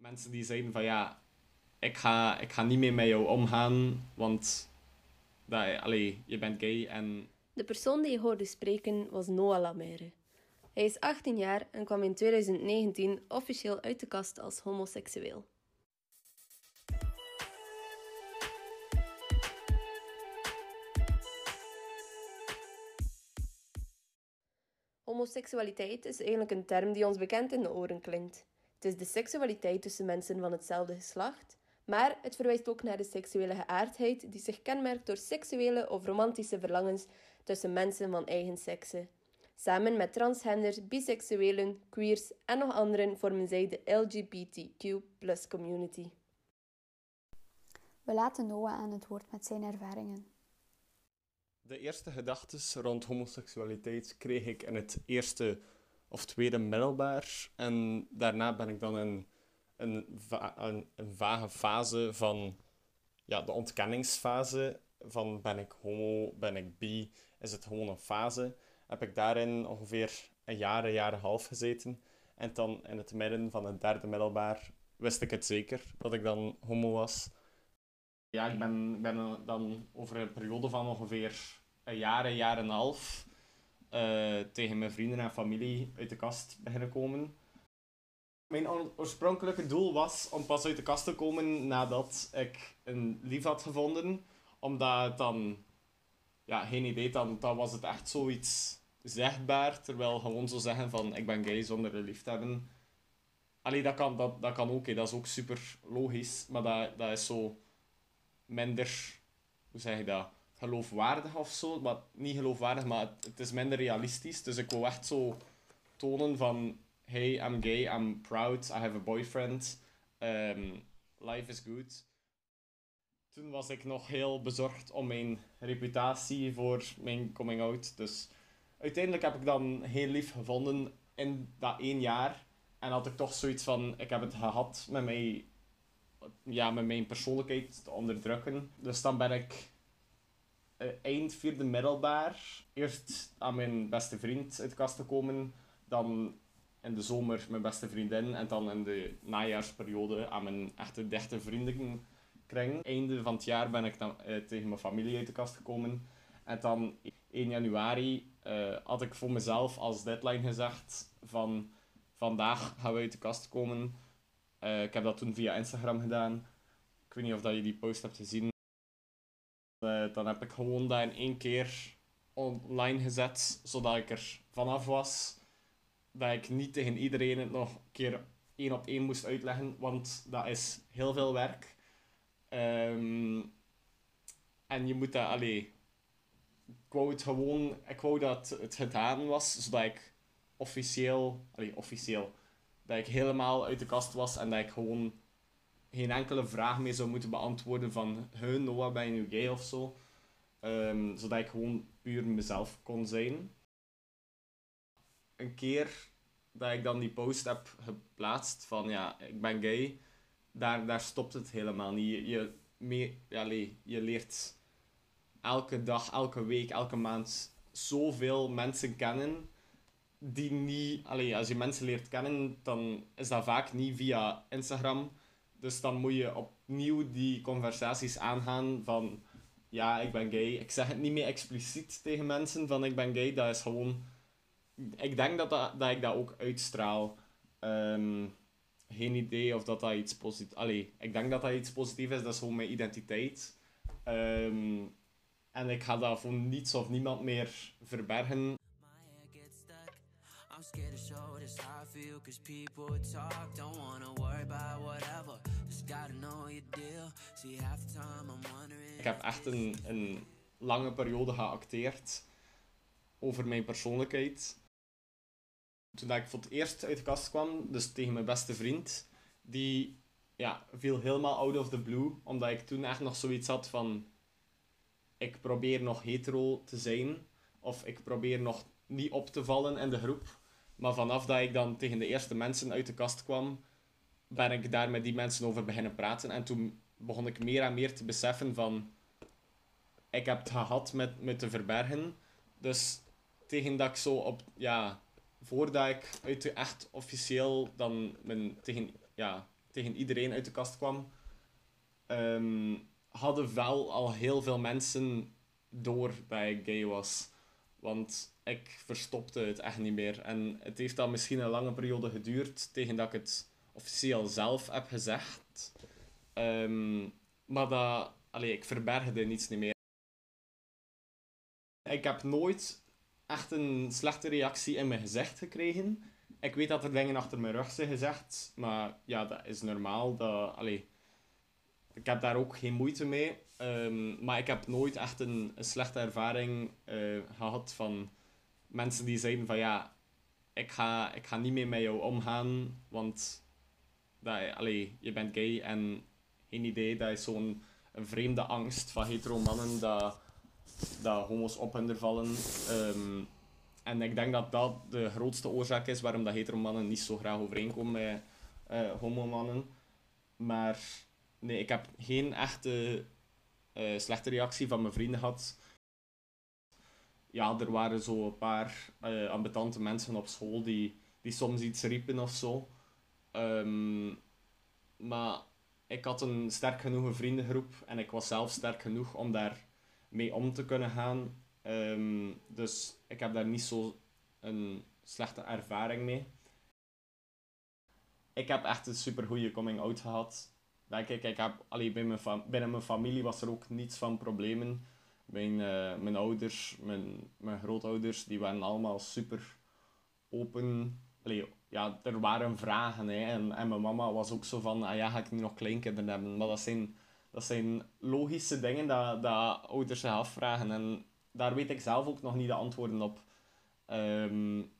Mensen die zeiden van ja, ik ga, ik ga niet meer met jou omgaan, want dat, allee, je bent gay en De persoon die je hoorde spreken was Noah Lamere. Hij is 18 jaar en kwam in 2019 officieel uit de kast als homoseksueel. Homoseksualiteit is eigenlijk een term die ons bekend in de oren klinkt. Het is de seksualiteit tussen mensen van hetzelfde geslacht, maar het verwijst ook naar de seksuele geaardheid die zich kenmerkt door seksuele of romantische verlangens tussen mensen van eigen sekse. Samen met transgenders, biseksuelen, queers en nog anderen vormen zij de LGBTQ community. We laten Noah aan het woord met zijn ervaringen. De eerste gedachten rond homoseksualiteit kreeg ik in het eerste of tweede middelbaar. En daarna ben ik dan in een, een, een vage fase van ja, de ontkenningsfase. Van ben ik homo, ben ik bi, is het gewoon een fase. Heb ik daarin ongeveer een jaar, een jaar en een half gezeten. En dan in het midden van het derde middelbaar wist ik het zeker dat ik dan homo was. Ja, ik ben, ben dan over een periode van ongeveer een jaar, een jaar en een half eh, tegen mijn vrienden en familie uit de kast beginnen komen. Mijn oor- oorspronkelijke doel was om pas uit de kast te komen nadat ik een lief had gevonden. Omdat dan, ja, geen idee, dan, dan was het echt zoiets zichtbaar. Terwijl gewoon zo zeggen van ik ben gay zonder een lief te hebben. Allee, dat kan, dat, dat kan ook, hè. dat is ook super logisch. Maar dat, dat is zo minder, hoe zeg je dat, geloofwaardig of zo. Maar niet geloofwaardig, maar het, is minder realistisch. Dus ik wil echt zo tonen van, hey, I'm gay, I'm proud, I have a boyfriend, um, life is good. Toen was ik nog heel bezorgd om mijn reputatie voor mijn coming out. Dus uiteindelijk heb ik dan heel lief gevonden in dat één jaar. En had ik toch zoiets van, ik heb het gehad met mij ja, met mijn persoonlijkheid te onderdrukken. Dus dan ben ik eind vierde middelbaar eerst aan mijn beste vriend uit de kast gekomen. Dan in de zomer mijn beste vriendin. En dan in de najaarsperiode aan mijn echte dichte vriendenkring. Einde van het jaar ben ik dan, eh, tegen mijn familie uit de kast gekomen. En dan 1 januari eh, had ik voor mezelf als deadline gezegd van vandaag gaan we uit de kast komen. Eh, ik heb dat toen via Instagram gedaan. Ik weet niet of dat je die post hebt gezien. Eh, dan heb ik gewoon dat in één keer online gezet, zodat ik er vanaf was. Dat ik niet tegen iedereen het nog een keer één op één moest uitleggen, want dat is heel veel werk. Ehm, en je moet dat, allee, ik wou het gewoon, ik wou dat het gedaan was, zodat ik officieel, allee, officieel, dat ik helemaal uit de kast was en dat ik gewoon geen enkele vraag meer zou moeten beantwoorden van hun, Noah, ben je nu gay of zo. Ehm, zodat ik gewoon puur mezelf kon zijn. Een keer dat ik dan die post heb geplaatst van ja, ik ben gay, daar, daar stopt het helemaal niet. Je, je, me- ja, je leert elke dag, elke week, elke maand zoveel mensen kennen die niet... Allee, als je mensen leert kennen, dan is dat vaak niet via Instagram. Dus dan moet je opnieuw die conversaties aangaan van... Ja, ik ben gay. Ik zeg het niet meer expliciet tegen mensen van ik ben gay. Dat is gewoon... Ik denk dat, dat, dat ik dat ook uitstraal. Ehm, geen idee of dat dat iets positiefs... Allee, ik denk dat dat iets positiefs is. Dat is gewoon mijn identiteit. Ehm, en ik ga dat voor niets of niemand meer verbergen. I'm scared to show this how people talk. Don't wanna worry about whatever. Ik heb echt een, een lange periode geacteerd over mijn persoonlijkheid. Toen ik voor het eerst uit de kast kwam, dus tegen mijn beste vriend, die ja, viel helemaal out of the blue, omdat ik toen echt nog zoiets had van ik probeer nog hetero te zijn, of ik probeer nog niet op te vallen in de groep. Maar vanaf dat ik dan tegen de eerste mensen uit de kast kwam, ben ik daar met die mensen over beginnen praten. En toen begon ik meer en meer te beseffen van... Ik heb het gehad met me te verbergen. Dus tegen dat ik zo op... Ja, voordat ik uit de echt officieel dan mijn, tegen, ja, tegen iedereen uit de kast kwam, ehm, hadden wel al heel veel mensen door dat ik gay was. Want ik verstopte het echt niet meer. En het heeft dan misschien een lange periode geduurd tegen dat ik het officieel zelf heb gezegd. Ehm, maar dat, ik verbergde niets niet meer. Ik heb nooit echt een slechte reactie in mijn gezicht gekregen. Ik weet dat er dingen achter mijn rug zijn gezegd, maar ja, dat is normaal. Dat, allee, ik heb daar ook geen moeite mee. Ehm, maar ik heb nooit echt een, een slechte ervaring eh, gehad van mensen die zeiden van ja, ik ga, ik ga niet meer met jou omgaan, want dat, allee, je bent gay en geen idee, dat is zo'n vreemde angst van hetero mannen dat, dat homo's op hun vallen. Ehm, en ik denk dat dat de grootste oorzaak is waarom dat hetero mannen niet zo graag overeenkomen met uh, homo mannen. Maar nee, ik heb geen echte uh, slechte reactie van mijn vrienden gehad. Ja, er waren zo een paar uh, ambetante mensen op school die, die soms iets riepen of zo. Um, maar ik had een sterk genoeg vriendengroep en ik was zelf sterk genoeg om daar mee om te kunnen gaan. Um, dus ik heb daar niet zo een slechte ervaring mee. Ik heb echt een super goede coming out gehad. Denk ik, ik heb, allee, binnen, mijn binnen mijn familie was er ook niets van problemen. Mijn, uh, mijn ouders, mijn, mijn grootouders, die waren allemaal super open. Allee, ja, er waren vragen. Hè. En, en mijn mama was ook zo van, ah ja, ga ik nu nog kleinkinderen hebben? Maar dat zijn, dat zijn logische dingen dat, dat ouders zich afvragen. En daar weet ik zelf ook nog niet de antwoorden op. Um,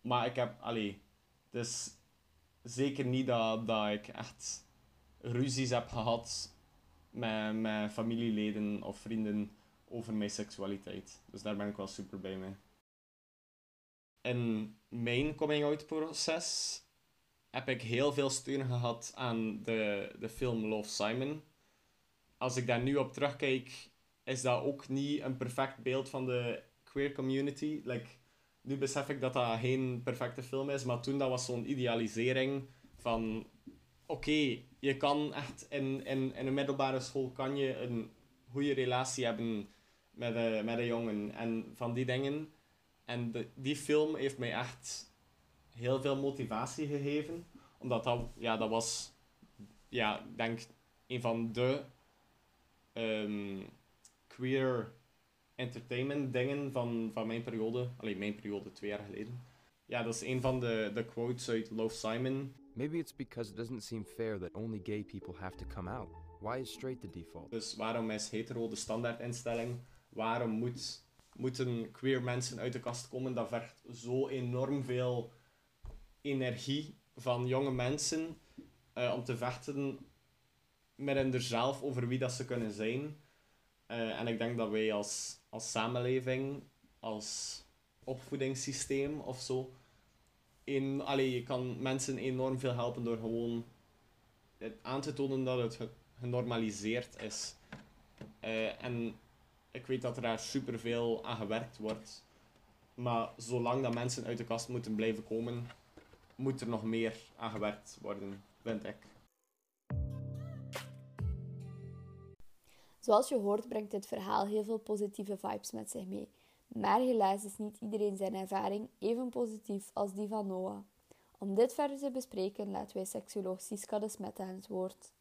maar ik heb, allee, dus zeker niet dat, dat ik echt ruzies heb gehad met, met familieleden of vrienden over mijn seksualiteit. Dus daar ben ik wel super blij mee. In mijn coming-out proces heb ik heel veel steun gehad aan de, de film Love Simon. Als ik daar nu op terugkijk, is dat ook niet een perfect beeld van de queer community. Like, nu besef ik dat dat geen perfecte film is, maar toen dat was zo'n idealisering van... Oké, je kan echt in, in, in een middelbare school kan je een goede relatie hebben met een, met een jongen en van die dingen. En de, die film heeft mij echt heel veel motivatie gegeven. Omdat dat, ja, dat was, ja, ik denk, een van de um, queer entertainment dingen van, van mijn periode. Alleen mijn periode twee jaar geleden. Ja, dat is een van de, de quotes uit Love Simon. Maybe it's because it doesn't seem fair that only gay people have to come out. Why is straight the default? Dus waarom is hetero de standaardinstelling? Waarom moet, moeten queer mensen uit de kast komen? Dat vergt zo enorm veel energie van jonge mensen uh, om te vechten met hen zelf over wie dat ze kunnen zijn. Uh, en ik denk dat wij als, als samenleving, als opvoedingssysteem of zo, in, allee, je kan mensen enorm veel helpen door gewoon aan te tonen dat het genormaliseerd is. Uh, en ik weet dat er daar superveel aan gewerkt wordt. Maar zolang dat mensen uit de kast moeten blijven komen, moet er nog meer aan gewerkt worden, vind ik. Zoals je hoort brengt dit verhaal heel veel positieve vibes met zich mee. Maar helaas is niet iedereen zijn ervaring even positief als die van Noah. Om dit verder te bespreken laten wij seksuoloog Siska de Smet het woord.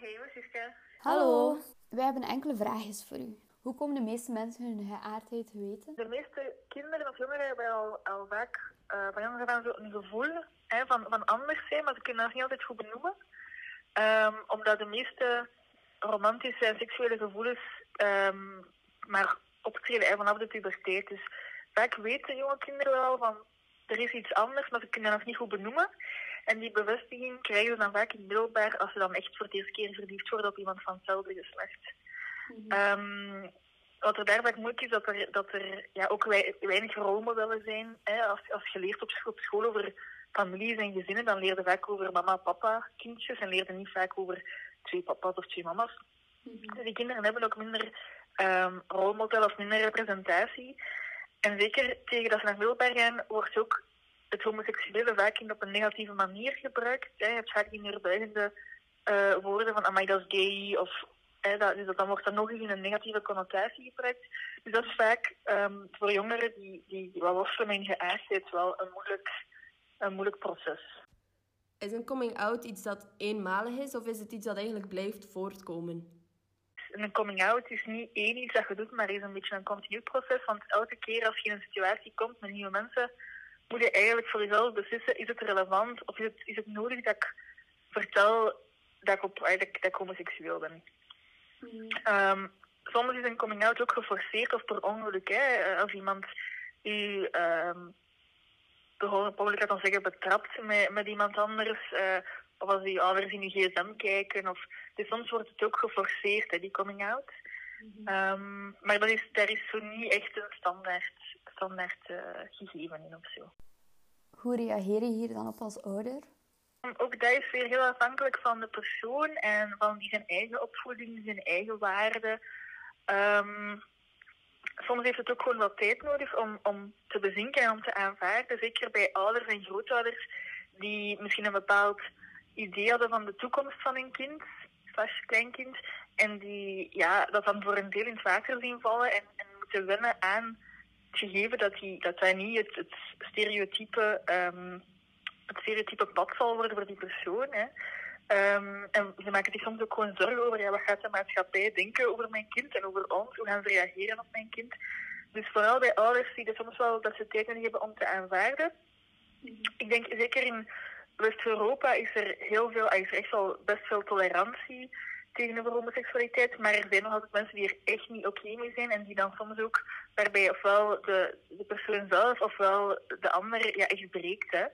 Hey, Siska. Hallo. Wij hebben enkele vraagjes voor u. Hoe komen de meeste mensen hun geaardheid te weten? De meeste kinderen of jongeren hebben al, al vaak uh, van af een gevoel hè, van, van anders zijn, maar ze kunnen dat niet altijd goed benoemen. Um, omdat de meeste romantische en seksuele gevoelens um, maar optreden vanaf de puberteit. Dus vaak weten jonge kinderen wel van er is iets anders, maar ze kunnen dat nog niet goed benoemen. En die bevestiging krijgen ze dan vaak in middelbaar als ze dan echt voor het eerste keer verliefd worden op iemand van hetzelfde geslacht. Mm um, wat er daarbij moeilijk is, dat er, dat er ja, ook weinig rolmodellen zijn. Hè. Als, als je leert op school, op school over families en gezinnen, dan leer je vaak over mama, papa, kindjes en leer je niet vaak over twee papa's of twee mama's. Mm -hmm. Die kinderen hebben ook minder um, rolmodellen of minder representatie. en zeker tegen dat ze naar middelbaar gaan, wordt ook het homoseksuele vaak op een negatieve manier gebruikt. Hè. Je hebt vaak die neerbuigende uh, woorden van amai, dat is gay, of hè, dat, dus dan wordt dat nog eens in een negatieve connotatie gebruikt. Dus dat is vaak um, voor jongeren die, die, die wat worstelen hun geaardheid wel een moeilijk, een moeilijk proces. Is een coming-out iets dat eenmalig is, of is het iets dat eigenlijk blijft voortkomen? een coming-out is niet één iets dat je doet, maar is een beetje een continu proces. Want elke keer als je in een situatie komt met nieuwe mensen, moet je eigenlijk voor jezelf beslissen, is het relevant of is het, is het nodig dat ik vertel dat ik, op, dat, ik homoseksueel ben. Mm. soms is een coming-out ook geforceerd of per ongeluk. Hè. Als iemand u um, gaat dan zeggen betrapt met, met iemand anders, uh, of als die ouders in je gsm kijken. Of, dus soms wordt het ook geforceerd, hè, die out. um, maar dat is, daar is zo niet echt een standaard, standaard uh, gegeven in of zo. Hoe reageer je hier dan op als ouder? Ook dat is weer heel afhankelijk van de persoon en van die zijn eigen opvoeding, zijn eigen waarden. Um, soms heeft het ook gewoon wat tijd nodig om, om te bezinken en om te aanvaarden. Zeker bij ouders en grootouders die misschien een bepaald idee hadden van de toekomst van hun kind, slash kleinkind. En die ja, dat dan voor een deel in het water zien vallen en, en moeten wennen aan het gegeven dat, die, dat dat niet het, het stereotype, um, het stereotype pad zal worden voor die persoon. Hè. Um, en ze maken zich soms ook gewoon zorgen over ja, wat gaat de maatschappij denken over mijn kind en over ons, hoe gaan ze reageren op mijn kind. Dus vooral bij ouders zie je soms wel dat ze tijd nodig hebben om te aanvaarden. Ik denk zeker in West-Europa is er heel veel, is er echt best veel tolerantie tegenover homoseksualiteit, maar er zijn nog altijd mensen die er echt niet oké mee zijn en die dan soms ook waarbij ofwel de, de persoon zelf ofwel de ander ja, echt breekt. Hè.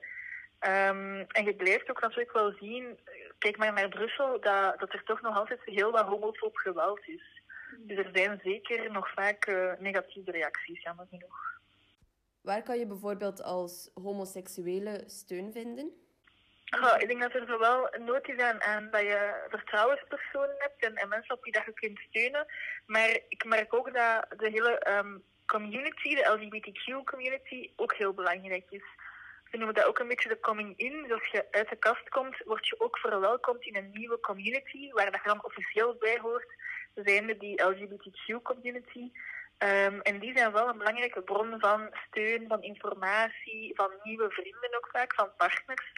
Um, en je blijft ook natuurlijk wel zien, kijk maar naar Brussel, dat, dat er toch nog altijd heel wat homofoob geweld is. Dus er zijn zeker nog vaak uh, negatieve reacties, jammer genoeg. Waar kan je bijvoorbeeld als homoseksuele steun vinden? Ik denk dat er zowel nood is aan, aan dat je vertrouwenspersonen hebt en, en, mensen op wie dat je kunt steunen. Maar ik merk ook dat de hele um, community, de LGBTQ-community, ook heel belangrijk is. We noemen dat ook een beetje de coming in. Dus als je uit de kast komt, word je ook verwelkomd in een nieuwe community, waar dat je dan officieel bij hoort, zijnde die LGBTQ-community. Ehm, en die zijn wel een belangrijke bron van steun, van informatie, van nieuwe vrienden ook vaak, van partners.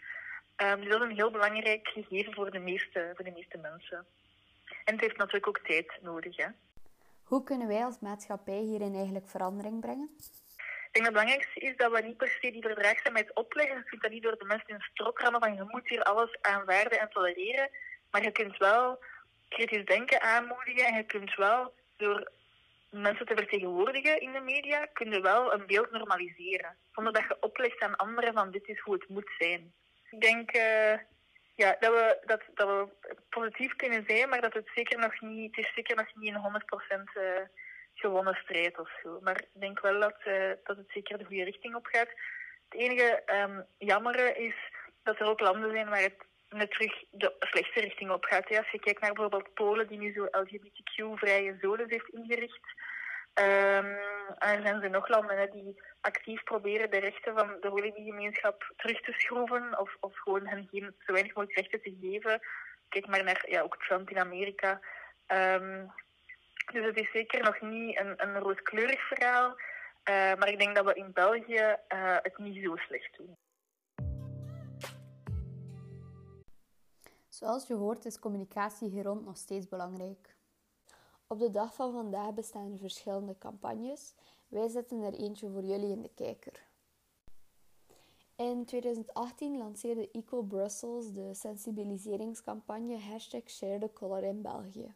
Um, dus dat is een heel belangrijk gegeven voor de, meeste, voor de meeste mensen. En het heeft natuurlijk ook tijd nodig. Hè. Hoe kunnen wij als maatschappij hierin eigenlijk verandering brengen? Ik denk dat het belangrijkste is dat we niet per se die verdraagzaamheid opleggen. Je kunt dat niet door de mensen in strok rammen van je moet hier alles aanvaarden en tolereren. Maar je kunt wel kritisch denken aanmoedigen en je kunt wel door mensen te vertegenwoordigen in de media, kun je wel een beeld normaliseren. Zonder dat je oplegt aan anderen van dit is hoe het moet zijn. Ik denk uh, ja, dat, we, dat, dat we positief kunnen zijn, maar dat het zeker nog niet, het is zeker nog niet een 100% uh, gewonnen strijd of zo. Maar ik denk wel dat, uh, dat het zeker de goede richting op gaat. Het enige um, jammere is dat er ook landen zijn waar het net terug de slechte richting op gaat. Ja, als je kijkt naar bijvoorbeeld Polen, die nu zo LGBTQ-vrije zones heeft ingericht. Um, er zijn er nog landen die actief proberen de rechten van de religiegemeenschap terug te schroeven of, of gewoon hen geen, zo weinig mogelijk rechten te geven. Kijk maar naar ja, ook Trump in Amerika. Um, dus het is zeker nog niet een, een verhaal. Uh, maar ik denk dat we in België uh, het niet zo slecht doen. Zoals je hoort is communicatie hier rond nog steeds belangrijk. Op de dag van vandaag bestaan er verschillende campagnes. Wij zetten er eentje voor jullie in de kijker. In 2018 lanceerde Equal Brussels de sensibiliseringscampagne hashtag Share the Color in België.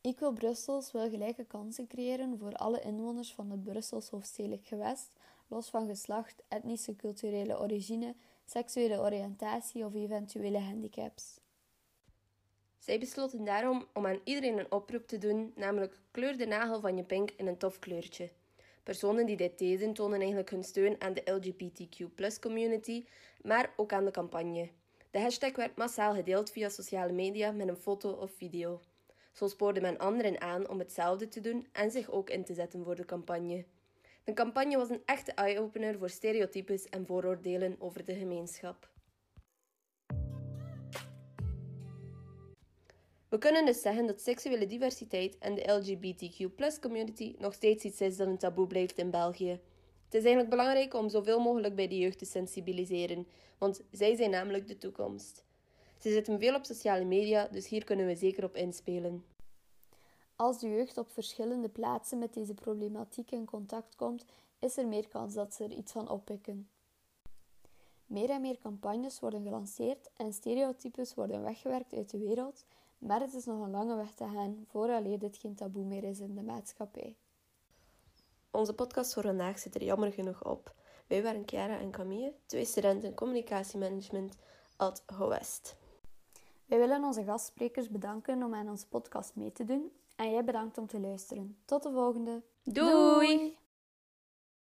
Equal Brussels wil gelijke kansen creëren voor alle inwoners van het Brussels hoofdstedelijk gewest, los van geslacht, etnische culturele origine, seksuele oriëntatie of eventuele handicaps. Zij besloten daarom om aan iedereen een oproep te doen, namelijk kleur de nagel van je pink in een tof kleurtje. Personen die dit deden tonen eigenlijk hun steun aan de LGBTQ community, maar ook aan de campagne. De hashtag werd massaal gedeeld via sociale media met een foto of video. Zo spoorde men anderen aan om hetzelfde te doen en zich ook in te zetten voor de campagne. De campagne was een echte eye-opener voor stereotypes en vooroordelen over de gemeenschap. We kunnen dus zeggen dat seksuele diversiteit en de LGBTQ-community nog steeds iets is dat een taboe blijft in België. Het is eigenlijk belangrijk om zoveel mogelijk bij de jeugd te sensibiliseren, want zij zijn namelijk de toekomst. Ze zitten veel op sociale media, dus hier kunnen we zeker op inspelen. Als de jeugd op verschillende plaatsen met deze problematiek in contact komt, is er meer kans dat ze er iets van oppikken. Meer en meer campagnes worden gelanceerd en stereotypes worden weggewerkt uit de wereld, maar het is nog een lange weg te gaan vooraleer dit geen taboe meer is in de maatschappij. Onze podcast voor vandaag zit er jammer genoeg op. Wij waren Chiara en Camille, twee studenten communicatiemanagement at HOWEST. Wij willen onze gastsprekers bedanken om aan onze podcast mee te doen en jij bedankt om te luisteren. Tot de volgende. Doei!